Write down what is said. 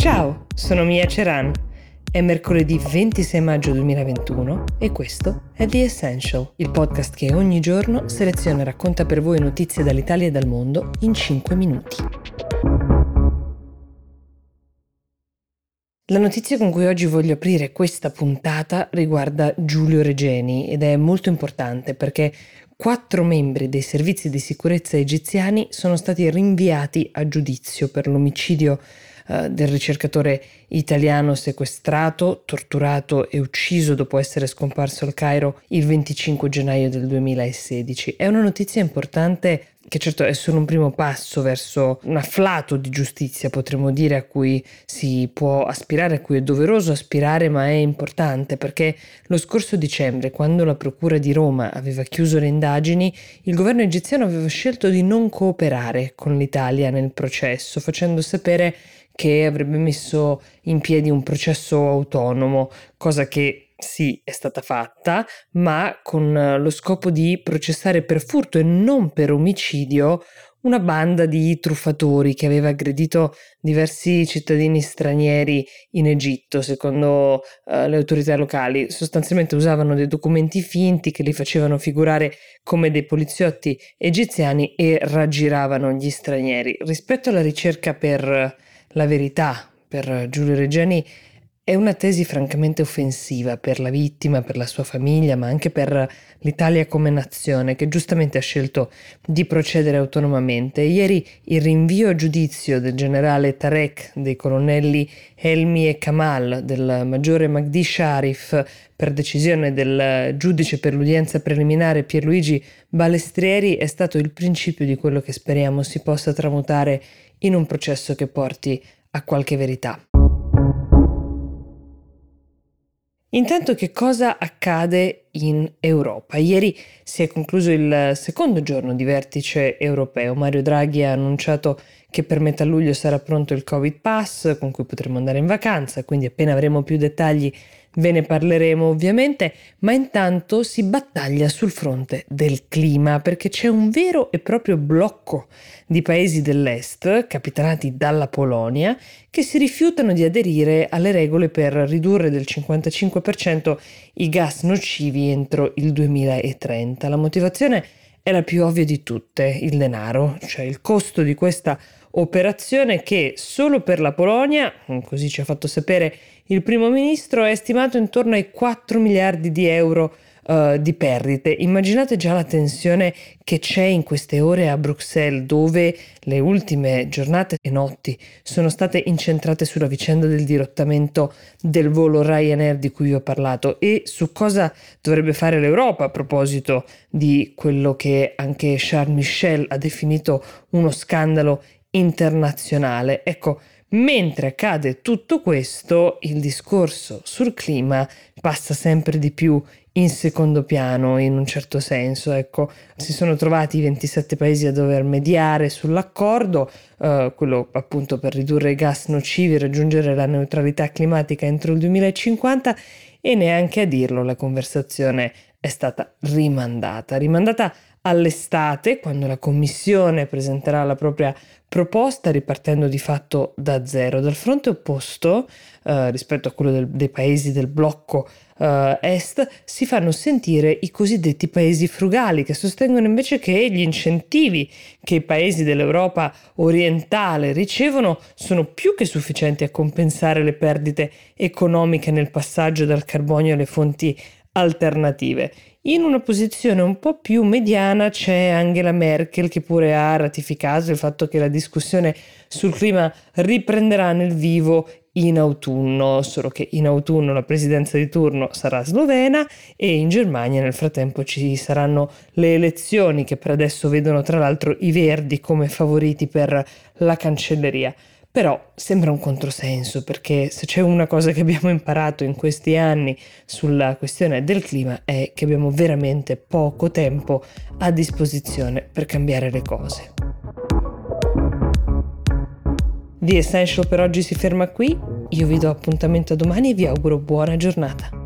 Ciao, sono Mia Ceran. È mercoledì 26 maggio 2021 e questo è The Essential, il podcast che ogni giorno seleziona e racconta per voi notizie dall'Italia e dal mondo in 5 minuti. La notizia con cui oggi voglio aprire questa puntata riguarda Giulio Regeni ed è molto importante perché quattro membri dei servizi di sicurezza egiziani sono stati rinviati a giudizio per l'omicidio eh, del ricercatore italiano sequestrato, torturato e ucciso dopo essere scomparso al Cairo il 25 gennaio del 2016. È una notizia importante che certo è solo un primo passo verso un afflato di giustizia, potremmo dire, a cui si può aspirare, a cui è doveroso aspirare, ma è importante perché lo scorso dicembre, quando la Procura di Roma aveva chiuso le indagini, il governo egiziano aveva scelto di non cooperare con l'Italia nel processo, facendo sapere che avrebbe messo in piedi un processo autonomo, cosa che sì è stata fatta, ma con lo scopo di processare per furto e non per omicidio una banda di truffatori che aveva aggredito diversi cittadini stranieri in Egitto, secondo uh, le autorità locali. Sostanzialmente usavano dei documenti finti che li facevano figurare come dei poliziotti egiziani e raggiravano gli stranieri. Rispetto alla ricerca per la verità per Giulio Reggiani è una tesi francamente offensiva per la vittima, per la sua famiglia, ma anche per l'Italia come nazione, che giustamente ha scelto di procedere autonomamente. Ieri il rinvio a giudizio del generale Tarek, dei colonnelli Helmi e Kamal, del maggiore Magdi Sharif, per decisione del giudice per l'udienza preliminare Pierluigi Balestrieri, è stato il principio di quello che speriamo si possa tramutare in un processo che porti a qualche verità. Intanto che cosa accade in Europa? Ieri si è concluso il secondo giorno di vertice europeo. Mario Draghi ha annunciato che per metà luglio sarà pronto il Covid Pass con cui potremo andare in vacanza, quindi appena avremo più dettagli ve ne parleremo ovviamente, ma intanto si battaglia sul fronte del clima perché c'è un vero e proprio blocco di paesi dell'est, capitanati dalla Polonia, che si rifiutano di aderire alle regole per ridurre del 55% i gas nocivi entro il 2030. La motivazione è la più ovvia di tutte, il denaro, cioè il costo di questa operazione che solo per la Polonia, così ci ha fatto sapere il primo ministro, è stimato intorno ai 4 miliardi di euro uh, di perdite. Immaginate già la tensione che c'è in queste ore a Bruxelles, dove le ultime giornate e notti sono state incentrate sulla vicenda del dirottamento del volo Ryanair di cui vi ho parlato e su cosa dovrebbe fare l'Europa a proposito di quello che anche Charles Michel ha definito uno scandalo internazionale. Ecco, mentre accade tutto questo, il discorso sul clima passa sempre di più in secondo piano in un certo senso. Ecco, si sono trovati i 27 paesi a dover mediare sull'accordo, eh, quello appunto per ridurre i gas nocivi e raggiungere la neutralità climatica entro il 2050 e neanche a dirlo la conversazione è stata rimandata, rimandata all'estate, quando la Commissione presenterà la propria proposta ripartendo di fatto da zero. Dal fronte opposto, eh, rispetto a quello del, dei paesi del blocco eh, est, si fanno sentire i cosiddetti paesi frugali, che sostengono invece che gli incentivi che i paesi dell'Europa orientale ricevono sono più che sufficienti a compensare le perdite economiche nel passaggio dal carbonio alle fonti alternative. In una posizione un po' più mediana c'è Angela Merkel che pure ha ratificato il fatto che la discussione sul clima riprenderà nel vivo in autunno, solo che in autunno la presidenza di turno sarà slovena e in Germania nel frattempo ci saranno le elezioni che per adesso vedono tra l'altro i verdi come favoriti per la cancelleria. Però sembra un controsenso perché se c'è una cosa che abbiamo imparato in questi anni sulla questione del clima è che abbiamo veramente poco tempo a disposizione per cambiare le cose. The Essential per oggi si ferma qui, io vi do appuntamento domani e vi auguro buona giornata.